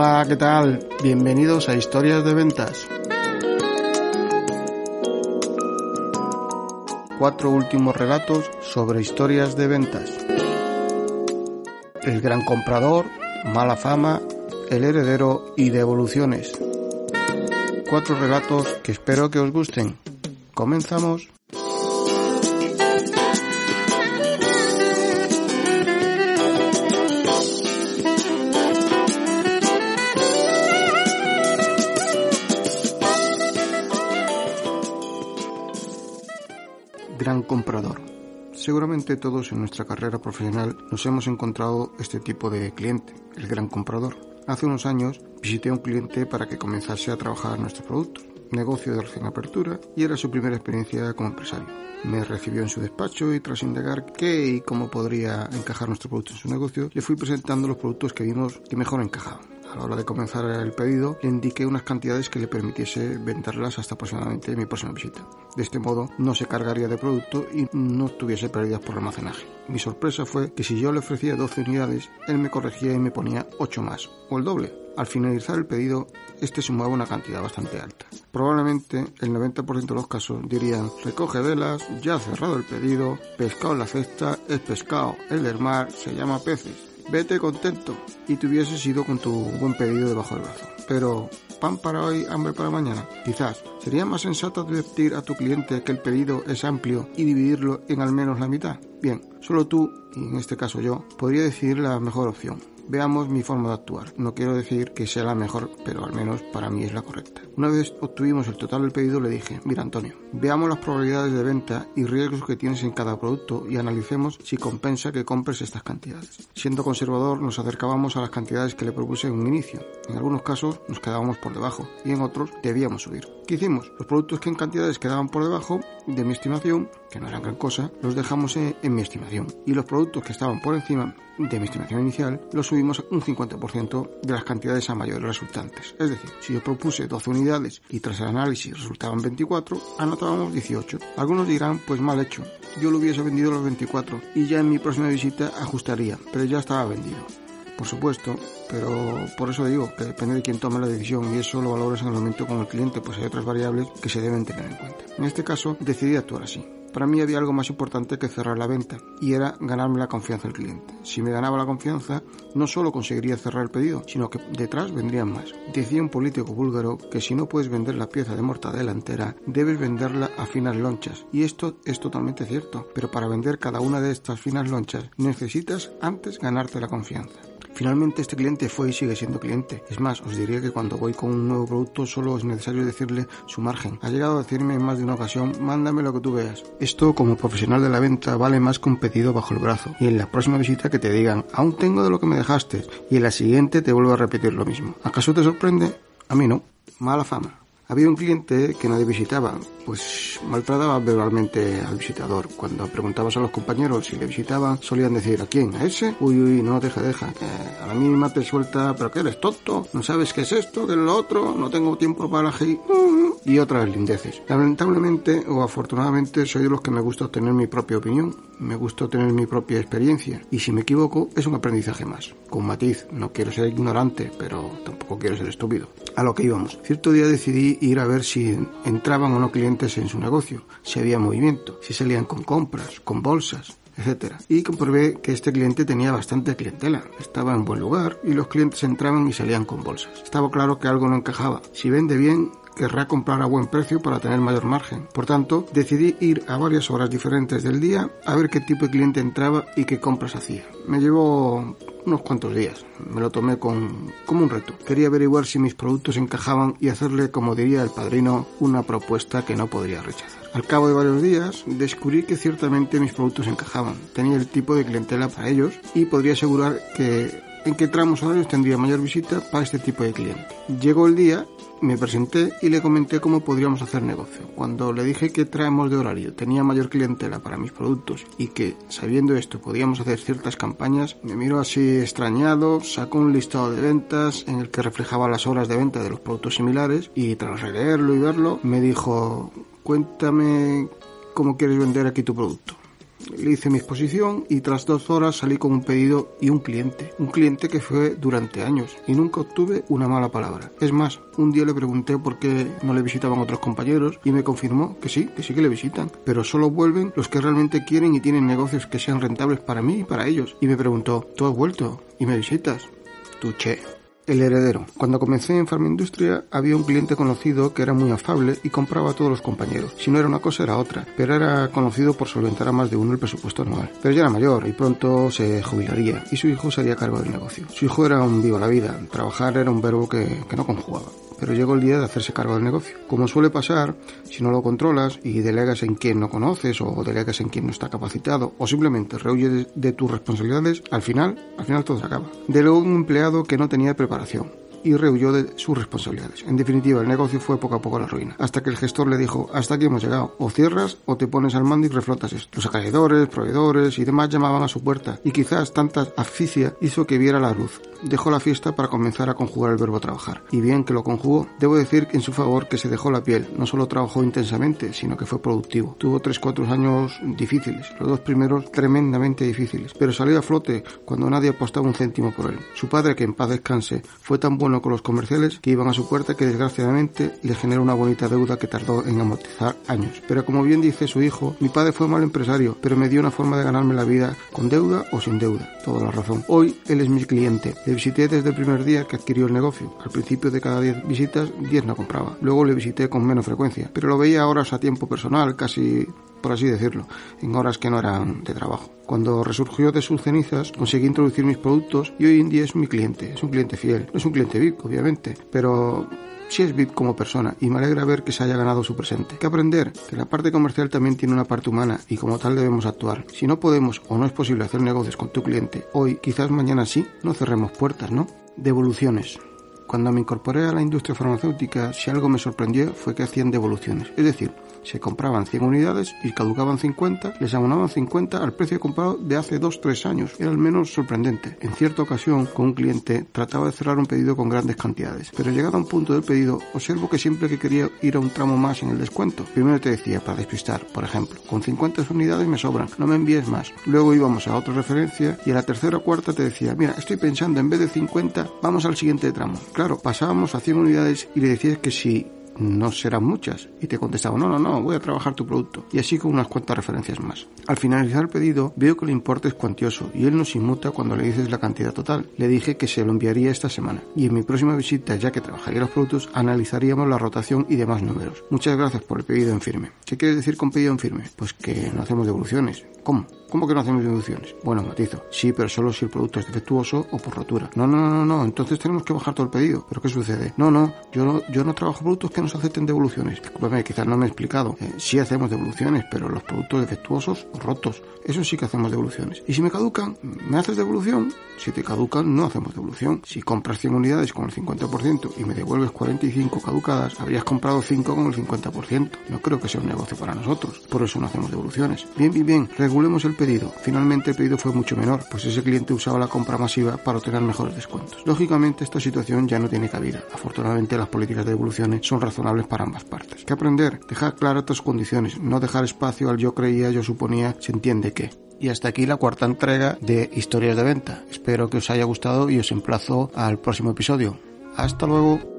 Hola, ¿qué tal? Bienvenidos a Historias de Ventas. Cuatro últimos relatos sobre historias de ventas. El gran comprador, mala fama, el heredero y devoluciones. Cuatro relatos que espero que os gusten. Comenzamos. Gran comprador. Seguramente todos en nuestra carrera profesional nos hemos encontrado este tipo de cliente, el gran comprador. Hace unos años visité a un cliente para que comenzase a trabajar nuestros productos, negocio de recién apertura y era su primera experiencia como empresario. Me recibió en su despacho y tras indagar qué y cómo podría encajar nuestro producto en su negocio, le fui presentando los productos que vimos que mejor encajaban. A la hora de comenzar el pedido, le indiqué unas cantidades que le permitiese venderlas hasta aproximadamente mi próxima visita. De este modo, no se cargaría de producto y no tuviese pérdidas por almacenaje. Mi sorpresa fue que si yo le ofrecía 12 unidades, él me corregía y me ponía 8 más, o el doble. Al finalizar el pedido, este sumaba una cantidad bastante alta. Probablemente el 90% de los casos dirían, recoge velas, ya ha cerrado el pedido, pescado en la cesta, es pescado, el del mar se llama peces vete contento y te hubieses ido con tu buen pedido debajo del brazo. Pero, pan para hoy, hambre para mañana. Quizás sería más sensato advertir a tu cliente que el pedido es amplio y dividirlo en al menos la mitad. Bien, solo tú, y en este caso yo, podría decidir la mejor opción veamos mi forma de actuar. No quiero decir que sea la mejor, pero al menos para mí es la correcta. Una vez obtuvimos el total del pedido, le dije, mira Antonio, veamos las probabilidades de venta y riesgos que tienes en cada producto y analicemos si compensa que compres estas cantidades. Siendo conservador, nos acercábamos a las cantidades que le propuse en un inicio. En algunos casos nos quedábamos por debajo y en otros debíamos subir. ¿Qué hicimos? Los productos que en cantidades quedaban por debajo de mi estimación, que no eran gran cosa, los dejamos en, en mi estimación. Y los productos que estaban por encima de mi estimación inicial, los subimos un 50% de las cantidades a mayores resultantes. Es decir, si yo propuse 12 unidades y tras el análisis resultaban 24, anotábamos 18. Algunos dirán, pues mal hecho, yo lo hubiese vendido los 24 y ya en mi próxima visita ajustaría, pero ya estaba vendido. Por supuesto, pero por eso digo que depende de quién tome la decisión y eso lo valores en el momento con el cliente, pues hay otras variables que se deben tener en cuenta. En este caso, decidí actuar así. Para mí había algo más importante que cerrar la venta y era ganarme la confianza del cliente. Si me ganaba la confianza, no solo conseguiría cerrar el pedido, sino que detrás vendrían más. Decía un político búlgaro que si no puedes vender la pieza de mortadela entera, debes venderla a finas lonchas. Y esto es totalmente cierto, pero para vender cada una de estas finas lonchas necesitas antes ganarte la confianza. Finalmente este cliente fue y sigue siendo cliente. Es más, os diría que cuando voy con un nuevo producto solo es necesario decirle su margen. Ha llegado a decirme en más de una ocasión, mándame lo que tú veas. Esto como profesional de la venta vale más que un pedido bajo el brazo. Y en la próxima visita que te digan, aún tengo de lo que me dejaste. Y en la siguiente te vuelvo a repetir lo mismo. ¿Acaso te sorprende? A mí no. Mala fama. Había un cliente que nadie visitaba, pues maltrataba verbalmente al visitador. Cuando preguntabas a los compañeros si le visitaban, solían decir, ¿a quién? ¿A ese? Uy, uy, no, deja, deja. a la mínima te suelta, ¿pero qué eres tonto? ¿No sabes qué es esto? ¿Qué es lo otro? No tengo tiempo para la y otras lindeces. Lamentablemente o afortunadamente soy de los que me gusta obtener mi propia opinión, me gusta obtener mi propia experiencia y si me equivoco es un aprendizaje más. Con matiz, no quiero ser ignorante, pero tampoco quiero ser estúpido. A lo que íbamos. Cierto día decidí ir a ver si entraban o no clientes en su negocio, si había movimiento, si salían con compras, con bolsas, etcétera. Y comprobé que este cliente tenía bastante clientela. Estaba en buen lugar y los clientes entraban y salían con bolsas. Estaba claro que algo no encajaba. Si vende bien, querrá comprar a buen precio para tener mayor margen. Por tanto, decidí ir a varias horas diferentes del día a ver qué tipo de cliente entraba y qué compras hacía. Me llevó unos cuantos días. Me lo tomé con, como un reto. Quería averiguar si mis productos encajaban y hacerle, como diría el padrino, una propuesta que no podría rechazar. Al cabo de varios días, descubrí que ciertamente mis productos encajaban. Tenía el tipo de clientela para ellos y podría asegurar que en qué tramos horarios tendría mayor visita para este tipo de cliente. Llegó el día, me presenté y le comenté cómo podríamos hacer negocio. Cuando le dije que tramos de horario tenía mayor clientela para mis productos y que sabiendo esto podíamos hacer ciertas campañas, me miró así extrañado, sacó un listado de ventas en el que reflejaba las horas de venta de los productos similares y tras releerlo y verlo me dijo, cuéntame cómo quieres vender aquí tu producto. Le hice mi exposición y tras dos horas salí con un pedido y un cliente. Un cliente que fue durante años y nunca obtuve una mala palabra. Es más, un día le pregunté por qué no le visitaban otros compañeros y me confirmó que sí, que sí que le visitan, pero solo vuelven los que realmente quieren y tienen negocios que sean rentables para mí y para ellos. Y me preguntó, ¿tú has vuelto y me visitas? Tuché. El heredero. Cuando comencé en Farmindustria había un cliente conocido que era muy afable y compraba a todos los compañeros. Si no era una cosa era otra, pero era conocido por solventar a más de uno el presupuesto anual. Pero ya era mayor y pronto se jubilaría y su hijo se haría cargo del negocio. Su hijo era un vivo la vida, trabajar era un verbo que, que no conjugaba pero llegó el día de hacerse cargo del negocio. Como suele pasar, si no lo controlas y delegas en quien no conoces o delegas en quien no está capacitado o simplemente rehuyes de, tus responsabilidades, al final, al final todo se acaba. Delegó un empleado que no tenía preparación oración y rehuyó de sus responsabilidades. En definitiva, el negocio fue poco a poco la ruina, hasta que el gestor le dijo, hasta aquí hemos llegado, o cierras o te pones al mando y reflotas esto. Los acreedores, proveedores y demás llamaban a su puerta, y quizás tanta asfixia hizo que viera la luz. Dejó la fiesta para comenzar a conjugar el verbo trabajar. Y bien que lo conjugó, debo decir en su favor que se dejó la piel. No solo trabajó intensamente, sino que fue productivo. Tuvo 3-4 años difíciles, los dos primeros tremendamente difíciles, pero salió a flote cuando nadie apostaba un céntimo por él. Su padre, que en paz descanse, fue tan bueno con los comerciales que iban a su puerta que desgraciadamente le generó una bonita deuda que tardó en amortizar años. Pero como bien dice su hijo, mi padre fue mal empresario, pero me dio una forma de ganarme la vida con deuda o sin deuda. Toda la razón. Hoy él es mi cliente le visité desde el primer día que adquirió el negocio. Al principio de cada 10 visitas, 10 no compraba. Luego le visité con menos frecuencia, pero lo veía horas a tiempo personal, casi por así decirlo, en horas que no eran de trabajo. Cuando resurgió de sus cenizas, conseguí introducir mis productos y hoy en día es mi cliente, es un cliente fiel. No es un cliente VIP, obviamente, pero sí es VIP como persona y me alegra ver que se haya ganado su presente. ¿Qué aprender? Que la parte comercial también tiene una parte humana y como tal debemos actuar. Si no podemos o no es posible hacer negocios con tu cliente hoy, quizás mañana sí, no cerremos puertas, ¿no? Devoluciones. Cuando me incorporé a la industria farmacéutica, si algo me sorprendió fue que hacían devoluciones. Es decir, se compraban 100 unidades y caducaban 50, les abonaban 50 al precio comprado de hace 2-3 años. Era al menos sorprendente. En cierta ocasión, con un cliente, trataba de cerrar un pedido con grandes cantidades, pero llegado a un punto del pedido, observo que siempre que quería ir a un tramo más en el descuento, primero te decía, para despistar, por ejemplo, con 50 unidades me sobran, no me envíes más. Luego íbamos a otra referencia y a la tercera o cuarta te decía, mira, estoy pensando, en vez de 50, vamos al siguiente tramo. Claro, pasábamos a 100 unidades y le decías que si no serán muchas. Y te contestaba, no, no, no, voy a trabajar tu producto. Y así con unas cuantas referencias más. Al finalizar el pedido, veo que el importe es cuantioso y él nos inmuta cuando le dices la cantidad total. Le dije que se lo enviaría esta semana. Y en mi próxima visita, ya que trabajaría los productos, analizaríamos la rotación y demás números. Muchas gracias por el pedido en firme. ¿Qué quieres decir con pedido en firme? Pues que no hacemos devoluciones. ¿Cómo? ¿Cómo que no hacemos devoluciones? Bueno, matizo. Sí, pero solo si el producto es defectuoso o por rotura. No, no, no, no. Entonces tenemos que bajar todo el pedido. ¿Pero qué sucede? No, no. Yo no, yo no trabajo productos que nos acepten devoluciones. Discúlpame, quizás no me he explicado. Eh, sí hacemos devoluciones, pero los productos defectuosos o rotos, eso sí que hacemos devoluciones. Y si me caducan, ¿me haces devolución? Si te caducan, no hacemos devolución. Si compras 100 unidades con el 50% y me devuelves 45 caducadas, habrías comprado 5 con el 50%. No creo que sea un negocio para nosotros. Por eso no hacemos devoluciones. Bien, bien, bien. Regulemos el pedido. Finalmente el pedido fue mucho menor, pues ese cliente usaba la compra masiva para obtener mejores descuentos. Lógicamente esta situación ya no tiene cabida. Afortunadamente las políticas de devoluciones son razonables para ambas partes. ¿Qué aprender? Dejar claras tus condiciones, no dejar espacio al yo creía, yo suponía, se entiende que. Y hasta aquí la cuarta entrega de Historias de Venta. Espero que os haya gustado y os emplazo al próximo episodio. Hasta luego.